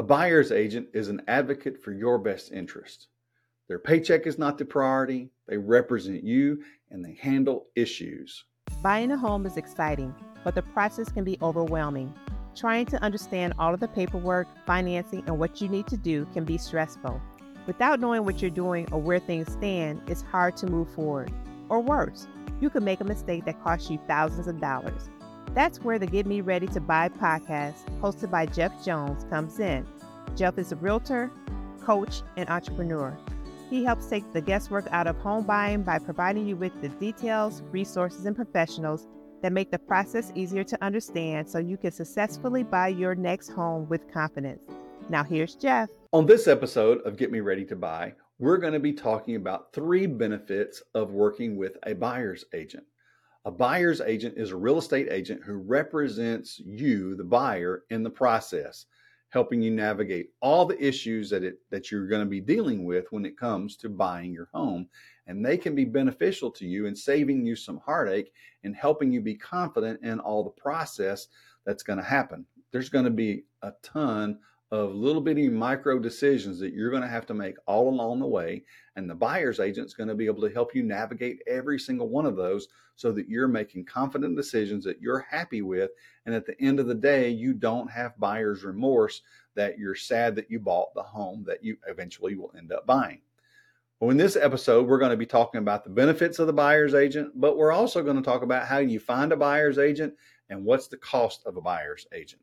A buyer's agent is an advocate for your best interest. Their paycheck is not the priority, they represent you and they handle issues. Buying a home is exciting, but the process can be overwhelming. Trying to understand all of the paperwork, financing, and what you need to do can be stressful. Without knowing what you're doing or where things stand, it's hard to move forward. Or worse, you could make a mistake that costs you thousands of dollars. That's where the Get Me Ready to Buy podcast, hosted by Jeff Jones, comes in. Jeff is a realtor, coach, and entrepreneur. He helps take the guesswork out of home buying by providing you with the details, resources, and professionals that make the process easier to understand so you can successfully buy your next home with confidence. Now, here's Jeff. On this episode of Get Me Ready to Buy, we're going to be talking about three benefits of working with a buyer's agent. A buyer's agent is a real estate agent who represents you, the buyer, in the process, helping you navigate all the issues that it that you're going to be dealing with when it comes to buying your home. And they can be beneficial to you in saving you some heartache and helping you be confident in all the process that's going to happen. There's going to be a ton of little bitty micro decisions that you're going to have to make all along the way. And the buyer's agent is going to be able to help you navigate every single one of those so that you're making confident decisions that you're happy with. And at the end of the day, you don't have buyer's remorse that you're sad that you bought the home that you eventually will end up buying. Well, in this episode, we're going to be talking about the benefits of the buyer's agent, but we're also going to talk about how you find a buyer's agent and what's the cost of a buyer's agent.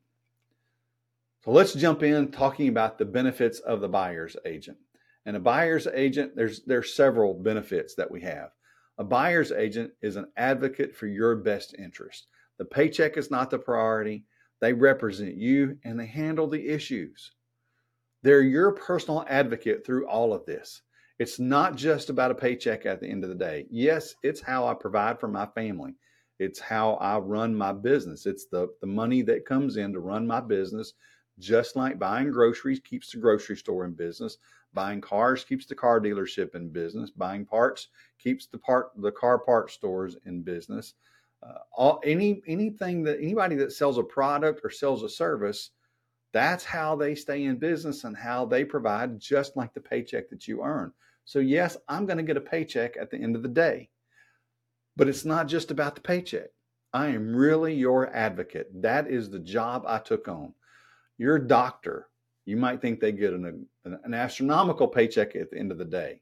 So let's jump in talking about the benefits of the buyer's agent. And a buyer's agent, there's there's several benefits that we have. A buyer's agent is an advocate for your best interest. The paycheck is not the priority. They represent you and they handle the issues. They're your personal advocate through all of this. It's not just about a paycheck at the end of the day. Yes, it's how I provide for my family. It's how I run my business. It's the, the money that comes in to run my business just like buying groceries keeps the grocery store in business, buying cars keeps the car dealership in business, buying parts keeps the part the car part stores in business. Uh, all any anything that anybody that sells a product or sells a service, that's how they stay in business and how they provide, just like the paycheck that you earn. So yes, I'm going to get a paycheck at the end of the day, but it's not just about the paycheck. I am really your advocate. That is the job I took on. Your doctor, you might think they get an, an astronomical paycheck at the end of the day.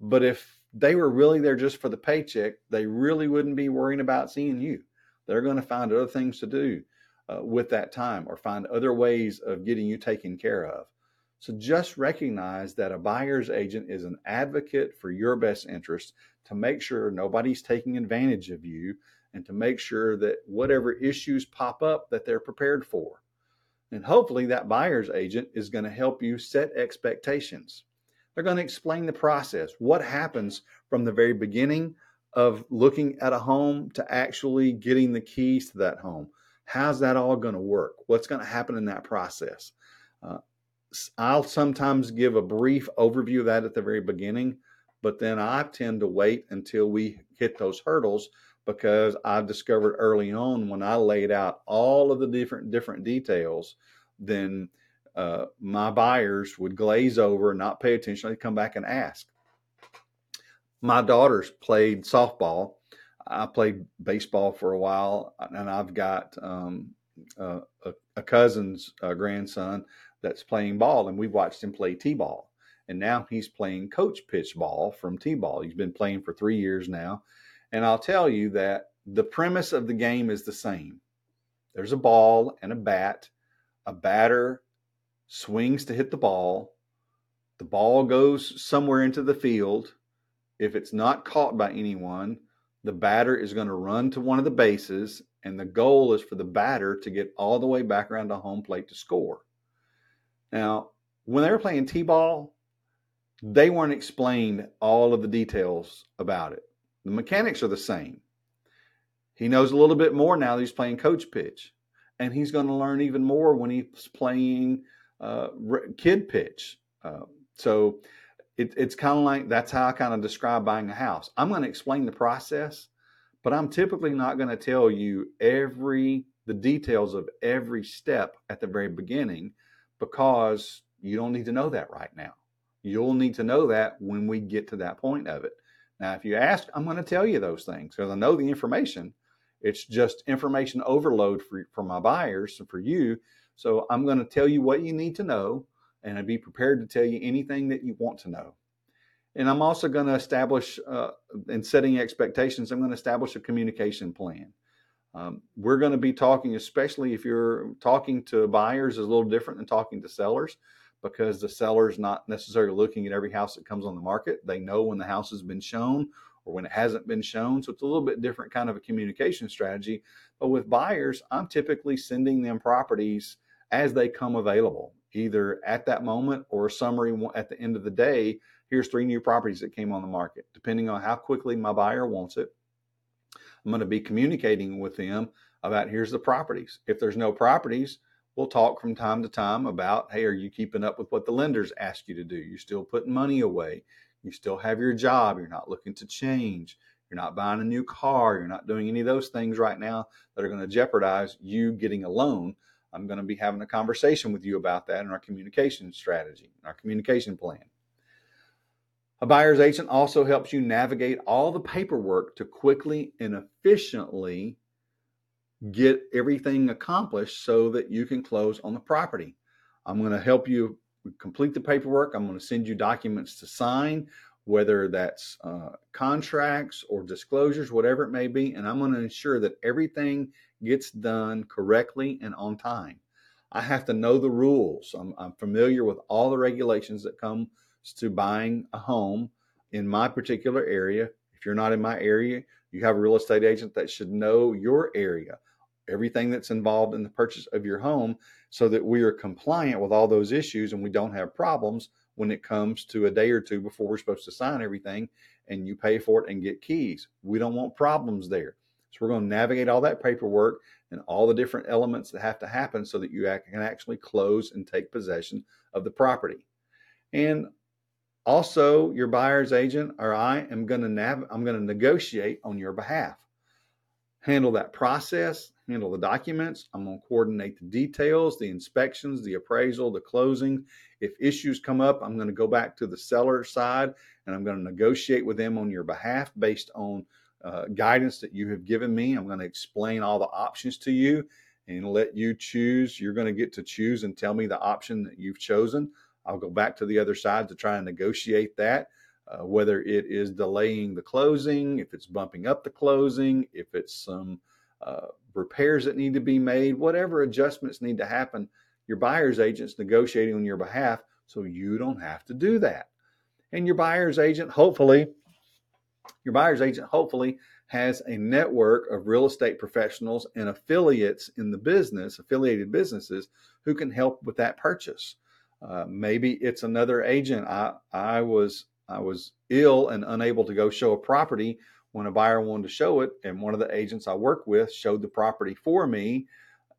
But if they were really there just for the paycheck, they really wouldn't be worrying about seeing you. They're going to find other things to do uh, with that time or find other ways of getting you taken care of. So just recognize that a buyer's agent is an advocate for your best interest to make sure nobody's taking advantage of you and to make sure that whatever issues pop up that they're prepared for. And hopefully, that buyer's agent is going to help you set expectations. They're going to explain the process, what happens from the very beginning of looking at a home to actually getting the keys to that home. How's that all going to work? What's going to happen in that process? Uh, I'll sometimes give a brief overview of that at the very beginning, but then I tend to wait until we hit those hurdles because I discovered early on when I laid out all of the different different details, then uh, my buyers would glaze over and not pay attention. They'd come back and ask. My daughters played softball. I played baseball for a while, and I've got um, uh, a, a, cousin's uh, grandson that's playing ball, and we've watched him play t-ball. And now he's playing coach pitch ball from t-ball. He's been playing for three years now and I'll tell you that the premise of the game is the same. There's a ball and a bat. A batter swings to hit the ball. The ball goes somewhere into the field. If it's not caught by anyone, the batter is going to run to one of the bases, and the goal is for the batter to get all the way back around the home plate to score. Now, when they were playing T ball, they weren't explained all of the details about it. The mechanics are the same. He knows a little bit more now that he's playing coach pitch, and he's going to learn even more when he's playing uh, kid pitch. Uh, so it, it's kind of like that's how I kind of describe buying a house. I'm going to explain the process, but I'm typically not going to tell you every the details of every step at the very beginning because you don't need to know that right now. You'll need to know that when we get to that point of it. Now, if you ask, I'm going to tell you those things because I know the information. It's just information overload for, for my buyers and for you. So I'm going to tell you what you need to know and I'd be prepared to tell you anything that you want to know. And I'm also going to establish, uh, in setting expectations, I'm going to establish a communication plan. Um, we're going to be talking, especially if you're talking to buyers, is a little different than talking to sellers because the seller's not necessarily looking at every house that comes on the market. They know when the house has been shown or when it hasn't been shown. So it's a little bit different kind of a communication strategy. But with buyers, I'm typically sending them properties as they come available, either at that moment or a summary at the end of the day. Here's three new properties that came on the market. Depending on how quickly my buyer wants it, I'm going to be communicating with them about here's the properties. If there's no properties, we'll talk from time to time about hey, are you keeping up with what the lenders ask you to do? You're still putting money away. You still have your job. You're not looking to change. You're not buying a new car. You're not doing any of those things right now that are going to jeopardize you getting a loan. I'm going to be having a conversation with you about that in our communication strategy, our communication plan. A buyer's agent also helps you navigate all the paperwork to quickly and efficiently get everything accomplished so that you can close on the property. I'm going to help you complete the paperwork. I'm going to send you documents to sign, whether that's uh, contracts or disclosures, whatever it may be. And I'm going to ensure that everything gets done correctly and on time. I have to know the rules. I'm, I'm familiar with all the regulations that come to buying a home in my particular area. If you're not in my area, you have a real estate agent that should know your area, everything that's involved in the purchase of your home, so that we are compliant with all those issues and we don't have problems when it comes to a day or two before we're supposed to sign everything and you pay for it and get keys. We don't want problems there. So we're going to navigate all that paperwork and all the different elements that have to happen so that you can actually close and take possession of the property. And also, your buyer's agent or I am going to nav- I'm going to negotiate on your behalf. Handle that process, handle the documents. I'm going to coordinate the details, the inspections, the appraisal, the closing. If issues come up, I'm going to go back to the seller side and I'm going to negotiate with them on your behalf based on uh, guidance that you have given me. I'm going to explain all the options to you and let you choose. You're going to get to choose and tell me the option that you've chosen. I'll go back to the other side to try and negotiate that, uh, whether it is delaying the closing, if it's bumping up the closing, if it's some uh, repairs that need to be made, whatever adjustments need to happen. Your buyer's agent's negotiating on your behalf, so you don't have to do that. And your buyer's agent, hopefully, your buyer's agent hopefully has a network of real estate professionals and affiliates in the business, affiliated businesses, who can help with that purchase. Uh, maybe it's another agent. I I was I was ill and unable to go show a property when a buyer wanted to show it, and one of the agents I work with showed the property for me,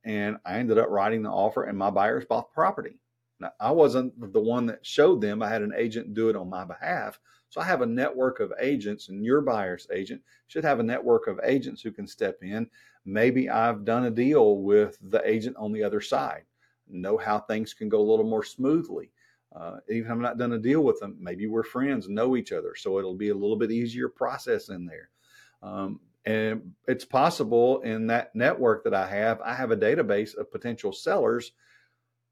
and I ended up writing the offer, and my buyers bought the property. Now, I wasn't the one that showed them. I had an agent do it on my behalf. So I have a network of agents, and your buyer's agent should have a network of agents who can step in. Maybe I've done a deal with the agent on the other side know how things can go a little more smoothly. Uh, even if I'm not done a deal with them, maybe we're friends, know each other, so it'll be a little bit easier process in there. Um, and it's possible in that network that I have, I have a database of potential sellers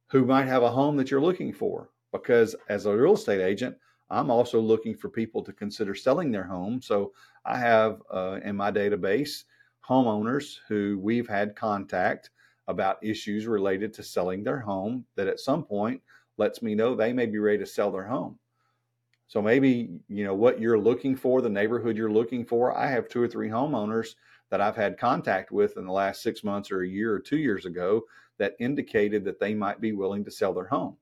who might have a home that you're looking for. Because as a real estate agent, I'm also looking for people to consider selling their home. So I have uh, in my database homeowners who we've had contact about issues related to selling their home that at some point lets me know they may be ready to sell their home. So maybe, you know, what you're looking for, the neighborhood you're looking for. I have two or three homeowners that I've had contact with in the last six months or a year or two years ago that indicated that they might be willing to sell their home.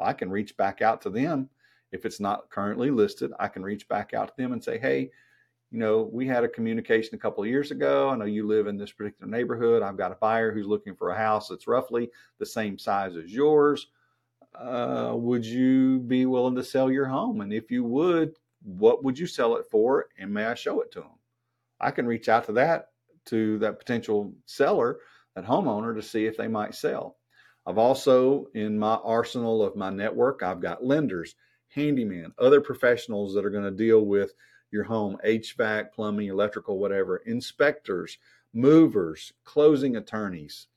I can reach back out to them. If it's not currently listed, I can reach back out to them and say, hey, you know, we had a communication a couple of years ago. I know you live in this particular neighborhood. I've got a buyer who's looking for a house that's roughly the same size as yours. Uh, would you be willing to sell your home? And if you would, what would you sell it for? And may I show it to them? I can reach out to that to that potential seller, that homeowner, to see if they might sell. I've also, in my arsenal of my network, I've got lenders, handyman, other professionals that are going to deal with your home, HVAC, plumbing, electrical, whatever, inspectors, movers, closing attorneys.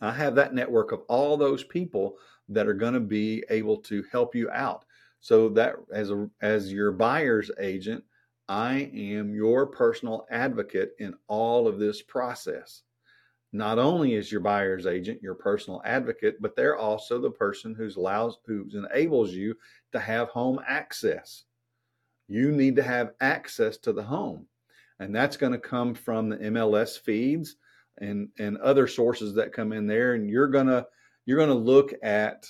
I have that network of all those people that are going to be able to help you out. So that as a as your buyer's agent, I am your personal advocate in all of this process. Not only is your buyer's agent your personal advocate, but they're also the person who's allows who enables you to have home access. You need to have access to the home. And that's going to come from the MLS feeds and, and other sources that come in there. And you're gonna you're gonna look at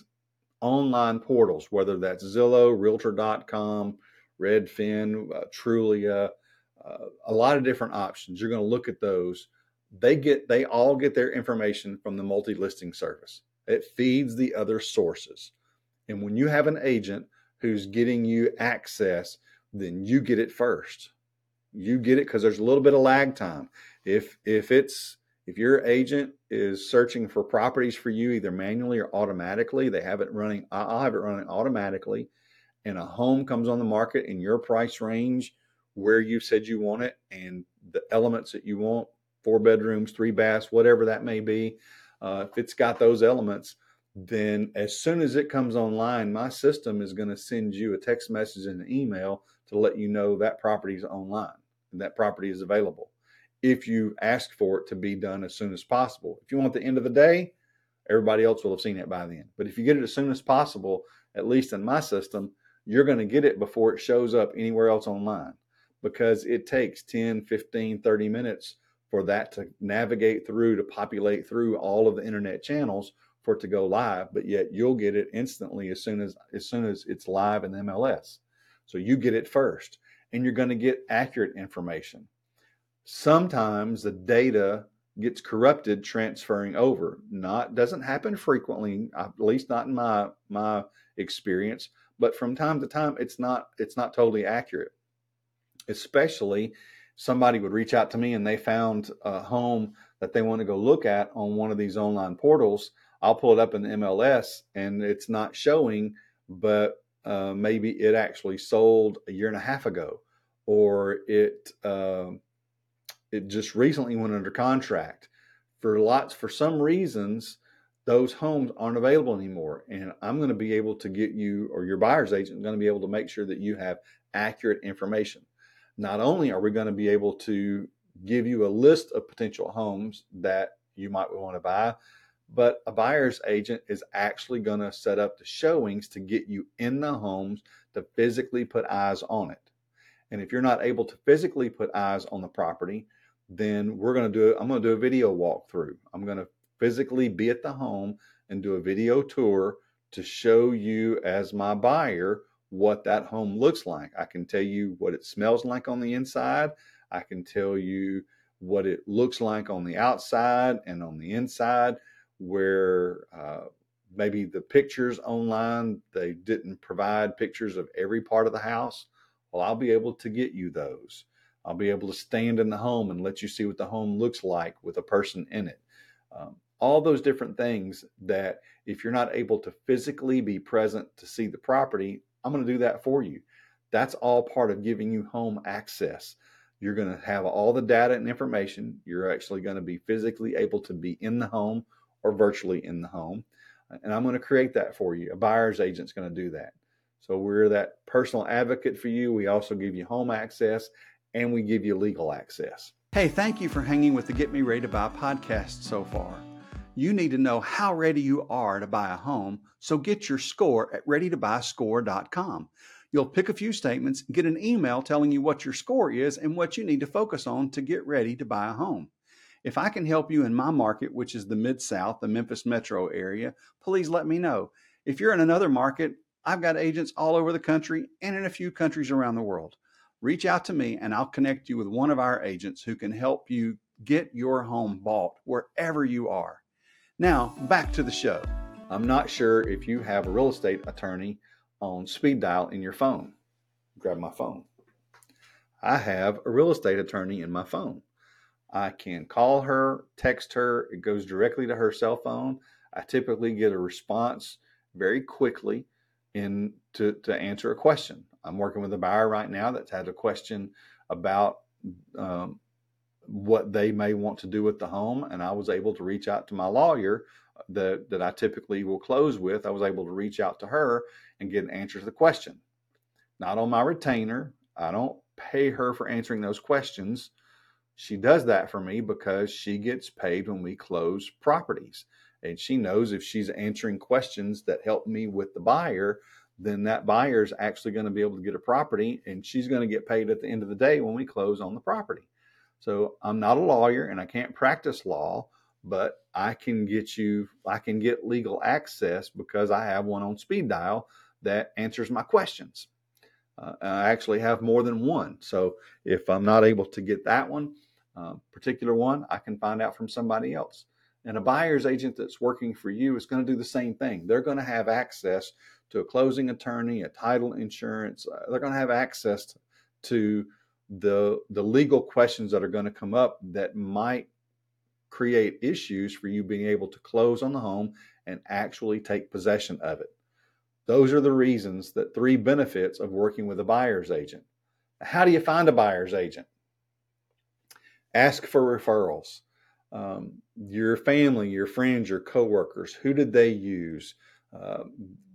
online portals, whether that's Zillow, Realtor.com, Redfin, uh, Trulia, uh, a lot of different options. You're going to look at those. They get they all get their information from the multi-listing service. It feeds the other sources. And when you have an agent who's getting you access, then you get it first. You get it because there's a little bit of lag time. If if it's if your agent is searching for properties for you either manually or automatically, they have it running. I'll have it running automatically, and a home comes on the market in your price range where you said you want it and the elements that you want four bedrooms, three baths, whatever that may be. Uh, if it's got those elements, then as soon as it comes online, my system is going to send you a text message and an email to let you know that property is online and that property is available if you ask for it to be done as soon as possible. If you want the end of the day, everybody else will have seen it by then. But if you get it as soon as possible, at least in my system, you're going to get it before it shows up anywhere else online because it takes 10, 15, 30 minutes for that to navigate through, to populate through all of the internet channels for it to go live. But yet you'll get it instantly as soon as as soon as it's live in MLS. So you get it first and you're going to get accurate information sometimes the data gets corrupted transferring over. Not doesn't happen frequently at least not in my my experience but from time to time it's not it's not totally accurate. Especially somebody would reach out to me and they found a home that they want to go look at on one of these online portals. I'll pull it up in the mls and it's not showing but uh, maybe it actually sold a year and a half ago or it uh, it just recently went under contract. For lots for some reasons those homes aren't available anymore and i'm going to be able to get you or your buyer's agent going to be able to make sure that you have accurate information. Not only are we going to be able to give you a list of potential homes that you might want to buy but a buyer's agent is actually going to set up the showings to get you in the homes to physically put eyes on it. And if you're not able to physically put eyes on the property then we're going to do I'm going to do a video walkthrough. I'm going to physically be at the home and do a video tour to show you as my buyer what that home looks like. I can tell you what it smells like on the inside. I can tell you what it looks like on the outside and on the inside where uh, maybe the pictures online they didn't provide pictures of every part of the house well i'll be able to get you those I'll be able to stand in the home and let you see what the home looks like with a person in it. Um, all those different things that if you're not able to physically be present to see the property, I'm going to do that for you. That's all part of giving you home access. You're going to have all the data and information. You're actually going to be physically able to be in the home or virtually in the home. And I'm going to create that for you. A buyer's agent's going to do that. So we're that personal advocate for you. We also give you home access and we give you legal access. Hey, thank you for hanging with the Get Me Ready to Buy podcast so far. You need to know how ready you are to buy a home, so get your score at readytobuyscore.com. You'll pick a few statements, get an email telling you what your score is and what you need to focus on to get ready to buy a home. If I can help you in my market, which is the Mid South, the Memphis metro area, please let me know. If you're in another market, I've got agents all over the country and in a few countries around the world reach out to me and I'll connect you with one of our agents who can help you get your home bought wherever you are. Now, back to the show. I'm not sure if you have a real estate attorney on speed dial in your phone. Grab my phone. I have a real estate attorney in my phone. I can call her, text her, it goes directly to her cell phone. I typically get a response very quickly in to, to answer a question. I'm working with a buyer right now that's had a question about um, what they may want to do with the home, and I was able to reach out to my lawyer that that I typically will close with. I was able to reach out to her and get an answer to the question. Not on my retainer. I don't pay her for answering those questions. She does that for me because she gets paid when we close properties. And she knows if she's answering questions that help me with the buyer, then that buyer is actually going to be able to get a property and she's going to get paid at the end of the day when we close on the property. So I'm not a lawyer and I can't practice law, but I can get you, I can get legal access because I have one on speed dial that answers my questions. Uh, I actually have more than one. So if I'm not able to get that one, uh, particular one, I can find out from somebody else. And a buyer's agent that's working for you is going to do the same thing. They're going to have access to a closing attorney, a title insurance. Uh, they're going to have access to the the legal questions that are going to come up that might create issues for you being able to close on the home and actually take possession of it. Those are the reasons that three benefits of working with a buyer's agent. How do you find a buyer's agent? Ask for referrals. Um, your family, your friends, your coworkers, who did they use? Uh,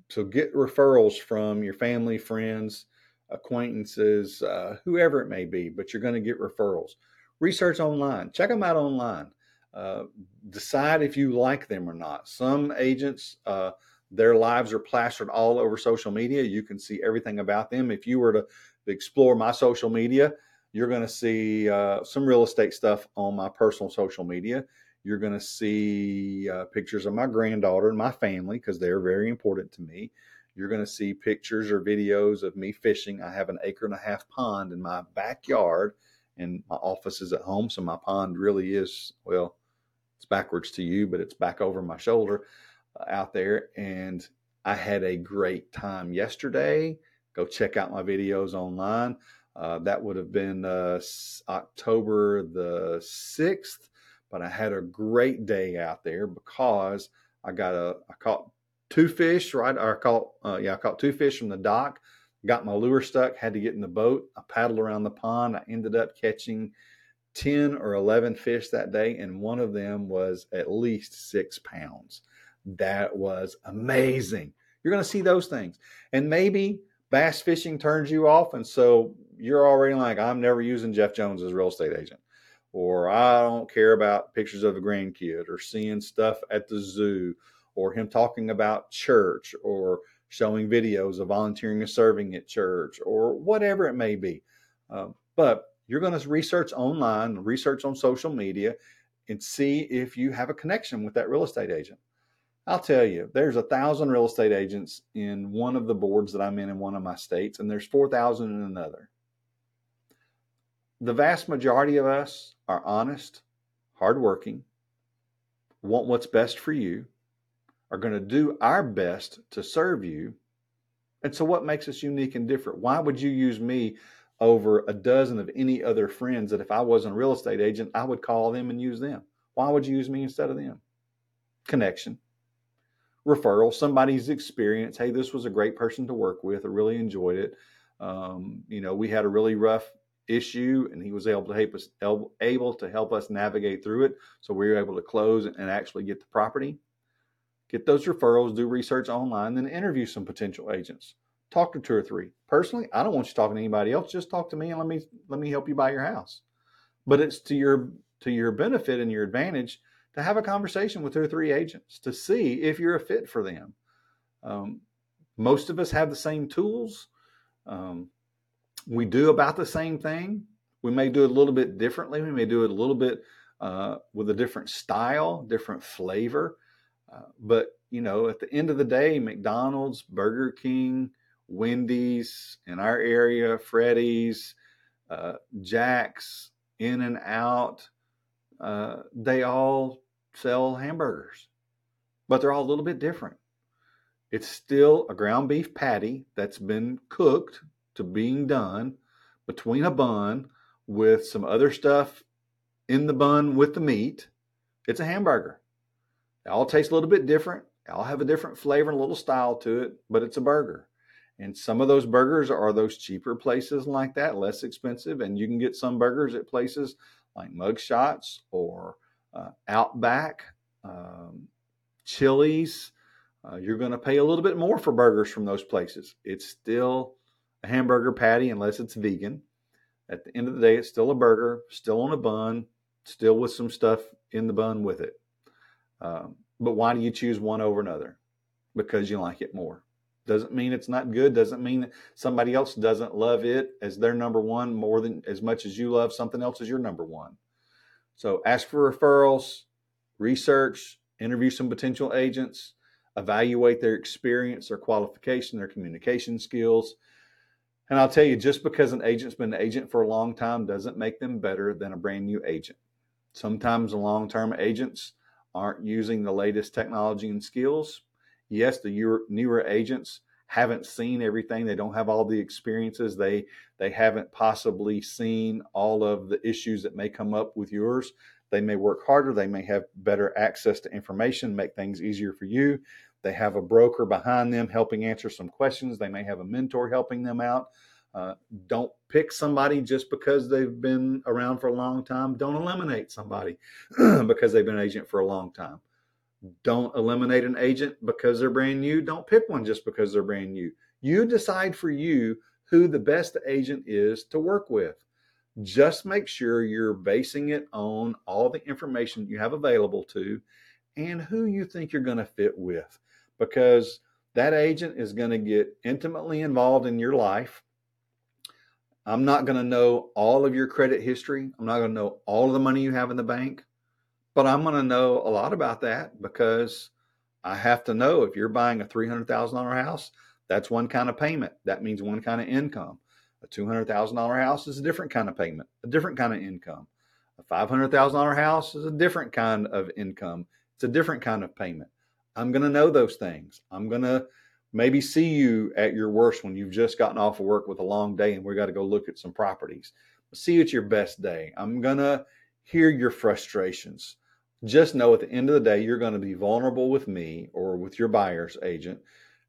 so get referrals from your family, friends, acquaintances, uh, whoever it may be, but you're going to get referrals. Research online, check them out online. Uh, decide if you like them or not. Some agents, uh, their lives are plastered all over social media. You can see everything about them. If you were to explore my social media, you're going to see uh, some real estate stuff on my personal social media. You're going to see uh, pictures of my granddaughter and my family because they're very important to me. You're going to see pictures or videos of me fishing. I have an acre and a half pond in my backyard, and my office is at home. So my pond really is, well, it's backwards to you, but it's back over my shoulder uh, out there. And I had a great time yesterday. Go check out my videos online. Uh, that would have been uh, October the 6th, but I had a great day out there because I got a, I caught two fish, right? Or I caught, uh, yeah, I caught two fish from the dock, got my lure stuck, had to get in the boat. I paddled around the pond. I ended up catching 10 or 11 fish that day, and one of them was at least six pounds. That was amazing. You're going to see those things. And maybe bass fishing turns you off. And so you're already like, I'm never using Jeff Jones as real estate agent. Or I don't care about pictures of a grandkid or seeing stuff at the zoo or him talking about church or showing videos of volunteering and serving at church or whatever it may be. Um, but you're going to research online, research on social media, and see if you have a connection with that real estate agent. I'll tell you, there's a thousand real estate agents in one of the boards that I'm in in one of my states, and there's 4,000 in another. The vast majority of us are honest, hardworking, want what's best for you, are going to do our best to serve you. And so, what makes us unique and different? Why would you use me over a dozen of any other friends that if I wasn't a real estate agent, I would call them and use them? Why would you use me instead of them? Connection, referral, somebody's experience. Hey, this was a great person to work with. I really enjoyed it. Um, you know, we had a really rough issue and he was able to help us able to help us navigate through it. So we were able to close and actually get the property. Get those referrals do research online then interview some potential agents. Talk to two or three. Personally i don't want you talking to anybody else. Just talk to me and let me let me help you buy your house. But it's to your to your benefit and your advantage to have a conversation with two or three agents to see if you're a fit for them. Um, most of us have the same tools. Um, we do about the same thing. We may do it a little bit differently. We may do it a little bit uh, with a different style, different flavor. Uh, but, you know, at the end of the day, McDonald's, Burger King, Wendy's in our area, Freddy's, uh, Jack's, In and Out, uh, they all sell hamburgers, but they're all a little bit different. It's still a ground beef patty that's been cooked to being done between a bun with some other stuff in the bun with the meat. It's a hamburger. It all tastes a little bit different. They all have a different flavor and a little style to it, but it's a burger. And some of those burgers are those cheaper places like that, less expensive. And you can get some burgers at places like Mugshots or uh, Outback, um, Chili's. Uh, you're going to pay a little bit more for burgers from those places. It's still a hamburger patty unless it's vegan. At the end of the day, it's still a burger, still on a bun, still with some stuff in the bun with it. Um, but why do you choose one over another? Because you like it more. Doesn't mean it's not good. Doesn't mean that somebody else doesn't love it as their number one more than as much as you love something else as your number one. So ask for referrals, research, interview some potential agents, evaluate their experience, their qualification, their communication skills. And I'll tell you, just because an agent's been an agent for a long time doesn't make them better than a brand new agent. Sometimes the long term agents aren't using the latest technology and skills. Yes, the newer agents haven't seen everything. They don't have all the experiences. They they haven't possibly seen all of the issues that may come up with yours. They may work harder. They may have better access to information, make things easier for you. They have a broker behind them helping answer some questions. They may have a mentor helping them out. Uh, don't pick somebody just because they've been around for a long time. Don't eliminate somebody because they've been an agent for a long time. Don't eliminate an agent because they're brand new. Don't pick one just because they're brand new. You decide for you who the best agent is to work with. Just make sure you're basing it on all the information you have available to and who you think you're going to fit with because that agent is going to get intimately involved in your life I'm not going to know all of your credit history. I'm not going to know all of the money you have in the bank, but I'm going to know a lot about that because I have to know if you're buying a $300,000 house, that's one kind of payment. That means one kind of income. A $200,000 house is a different kind of payment, a different kind of income. A $500,000 house is a different kind of income. It's a different kind of payment. I'm going to know those things. I'm going to maybe see you at your worst when you've just gotten off of work with a long day and we got to go look at some properties. See you at your best day. I'm going to hear your frustrations. Just know at the end of the day, you're going to be vulnerable with me or with your buyer's agent.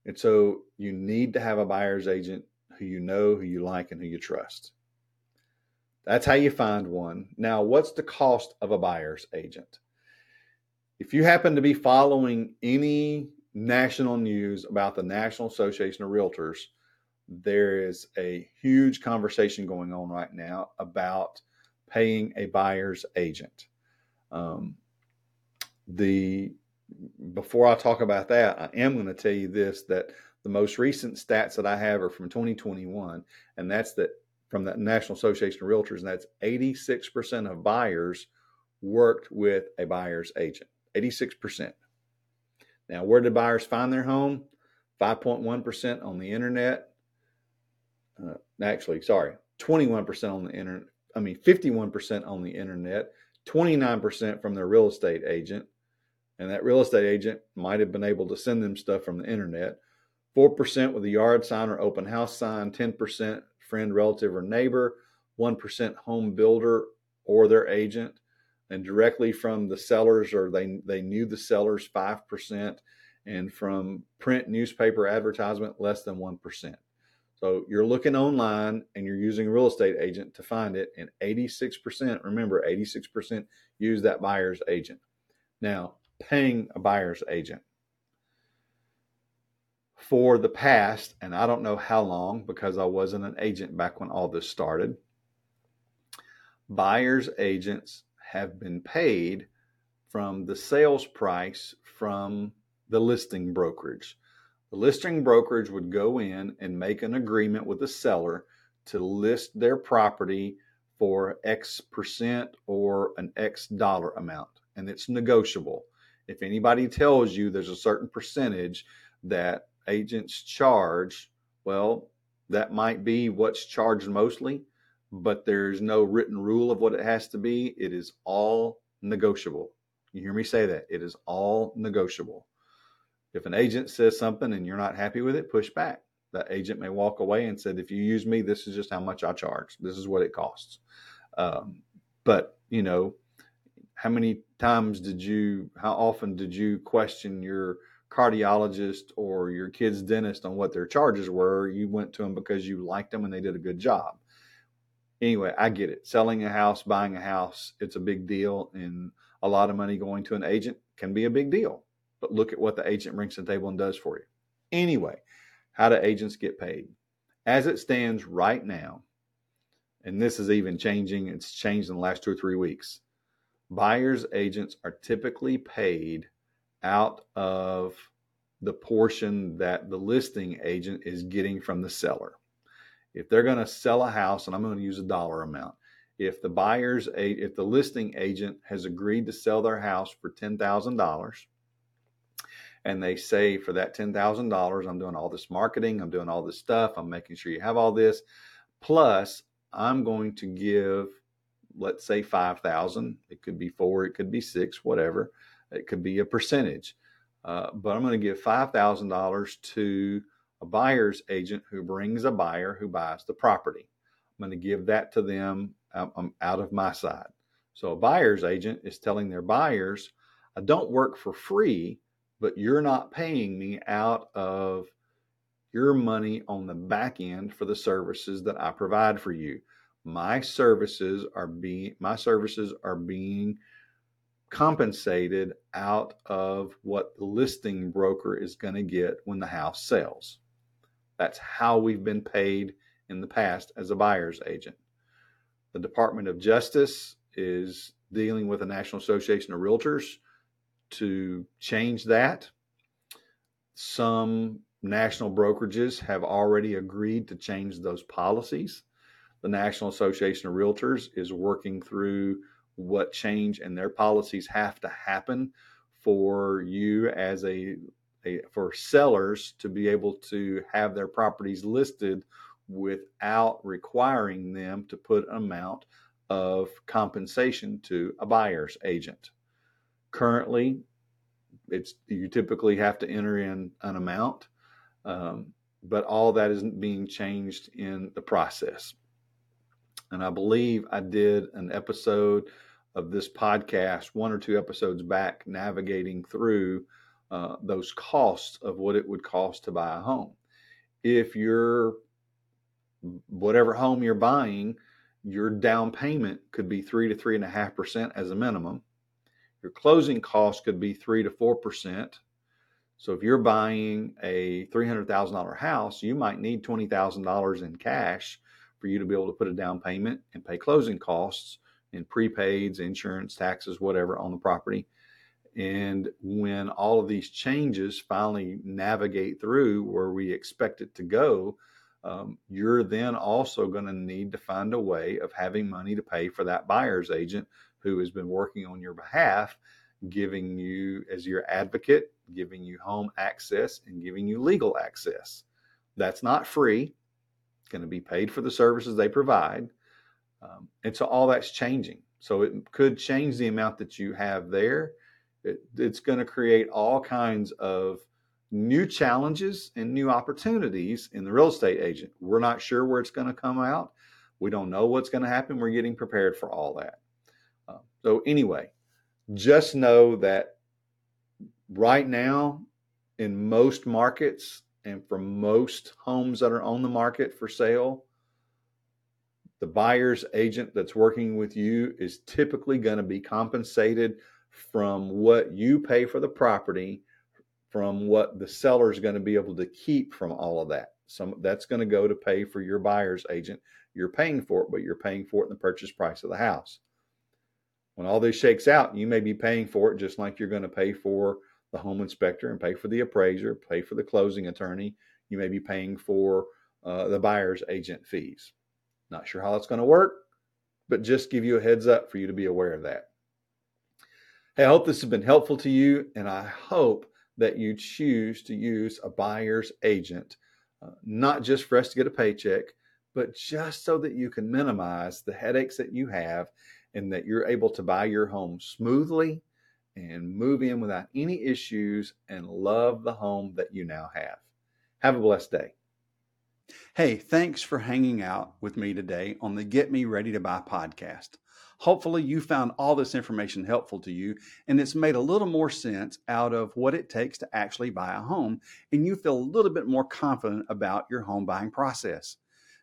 And so you need to have a buyer's agent who you know, who you like, and who you trust. That's how you find one. Now, what's the cost of a buyer's agent? If you happen to be following any national news about the National Association of Realtors, there is a huge conversation going on right now about paying a buyer's agent. Um, the before I talk about that, I am going to tell you this that the most recent stats that I have are from 2021, and that's that from the National Association of Realtors, and that's 86% of buyers worked with a buyer's agent. 86%. Now, where did buyers find their home? 5.1% on the internet. Uh, actually, sorry, 21% on the internet. I mean, 51% on the internet, 29% from their real estate agent. And that real estate agent might have been able to send them stuff from the internet. 4% with a yard sign or open house sign, 10% friend, relative, or neighbor, 1% home builder or their agent, and directly from the sellers or they they knew the sellers 5% and from print newspaper advertisement less than 1%. So you're looking online and you're using a real estate agent to find it and 86% remember 86% use that buyer's agent. Now, paying a buyer's agent for the past and I don't know how long because I wasn't an agent back when all this started. Buyer's agents have been paid from the sales price from the listing brokerage. The listing brokerage would go in and make an agreement with the seller to list their property for X percent or an X dollar amount, and it's negotiable. If anybody tells you there's a certain percentage that agents charge, well, that might be what's charged mostly, but there's no written rule of what it has to be. It is all negotiable. You hear me say that? It is all negotiable. If an agent says something and you're not happy with it, push back. That agent may walk away and said, if you use me, this is just how much I charge. This is what it costs. Um, but you know, how many times did you, how often did you question your cardiologist or your kid's dentist on what their charges were? You went to them because you liked them and they did a good job. Anyway, I get it. Selling a house, buying a house, it's a big deal. And a lot of money going to an agent can be a big deal. But look at what the agent brings to the table and does for you. Anyway, how do agents get paid? As it stands right now, and this is even changing, it's changed in the last two or three weeks. Buyers agents are typically paid out of the portion that the listing agent is getting from the seller. If they're going to sell a house, and I'm going to use a dollar amount, if the buyer's if the listing agent has agreed to sell their house for ten thousand dollars, and they say for that ten thousand dollars, I'm doing all this marketing, I'm doing all this stuff, I'm making sure you have all this, plus I'm going to give, let's say five thousand. It could be four, it could be six, whatever. It could be a percentage, uh, but I'm going to give five thousand dollars to a buyer's agent who brings a buyer who buys the property. I'm going to give that to them I'm um, out of my side. So a buyer's agent is telling their buyers, I don't work for free, but you're not paying me out of your money on the back end for the services that I provide for you. My services are being my services are being compensated out of what the listing broker is going to get when the house sells. That's how we've been paid in the past as a buyer's agent. The Department of Justice is dealing with the National Association of Realtors to change that. Some national brokerages have already agreed to change those policies. The National Association of Realtors is working through what change in their policies have to happen for you as a, for sellers to be able to have their properties listed without requiring them to put an amount of compensation to a buyer's agent. Currently, it's you typically have to enter in an amount, um, but all that isn't being changed in the process. And I believe I did an episode of this podcast one or two episodes back, navigating through uh, those costs of what it would cost to buy a home. If you're whatever home you're buying, your down payment could be three to three and a half percent as a minimum. Your closing cost could be three to four percent. So if you're buying a three hundred thousand dollar house, you might need twenty thousand dollars in cash for you to be able to put a down payment and pay closing costs and prepaids, insurance, taxes, whatever on the property. And when all of these changes finally navigate through where we expect it to go, um, you're then also going to need to find a way of having money to pay for that buyer's agent who has been working on your behalf, giving you as your advocate, giving you home access, and giving you legal access. That's not free. It's going to be paid for the services they provide. Um, and so all that's changing. So it could change the amount that you have there. It, it's going to create all kinds of new challenges and new opportunities in the real estate agent. We're not sure where it's going to come out. We don't know what's going to happen. We're getting prepared for all that. Uh, so, anyway, just know that right now, in most markets and for most homes that are on the market for sale, the buyer's agent that's working with you is typically going to be compensated from what you pay for the property from what the seller is going to be able to keep from all of that. Some that's going to go to pay for your buyer's agent. You're paying for it, but you're paying for it in the purchase price of the house. When all this shakes out, you may be paying for it just like you're going to pay for the home inspector and pay for the appraiser, pay for the closing attorney. You may be paying for uh, the buyer's agent fees. Not sure how that's going to work, but just give you a heads up for you to be aware of that. Hey, I hope this has been helpful to you, and I hope that you choose to use a buyer's agent, uh, not just for us to get a paycheck, but just so that you can minimize the headaches that you have and that you're able to buy your home smoothly and move in without any issues and love the home that you now have. Have a blessed day. Hey, thanks for hanging out with me today on the Get Me Ready to Buy podcast. Hopefully, you found all this information helpful to you and it's made a little more sense out of what it takes to actually buy a home, and you feel a little bit more confident about your home buying process.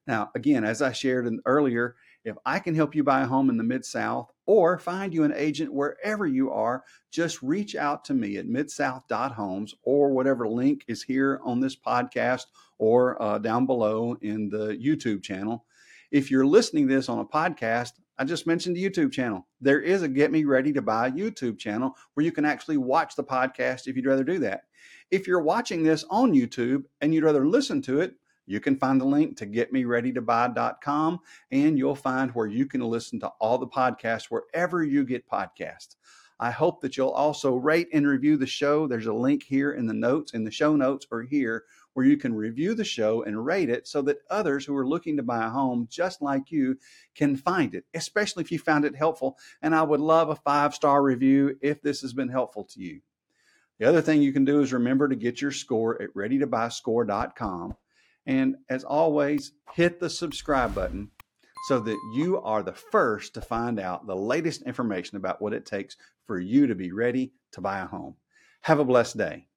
Now, again, as I shared earlier, if I can help you buy a home in the Mid South or find you an agent wherever you are, just reach out to me at midsouth.homes or whatever link is here on this podcast or uh, down below in the YouTube channel. If you're listening this on a podcast, I just mentioned the YouTube channel. There is a Get Me Ready to Buy YouTube channel where you can actually watch the podcast if you'd rather do that. If you're watching this on YouTube and you'd rather listen to it, you can find the link to getmereadytobuy.com and you'll find where you can listen to all the podcasts wherever you get podcasts. I hope that you'll also rate and review the show. There's a link here in the notes, in the show notes, or here where you can review the show and rate it so that others who are looking to buy a home just like you can find it, especially if you found it helpful. And I would love a five star review if this has been helpful to you. The other thing you can do is remember to get your score at readytobuyscore.com. And as always, hit the subscribe button so that you are the first to find out the latest information about what it takes for you to be ready to buy a home. Have a blessed day.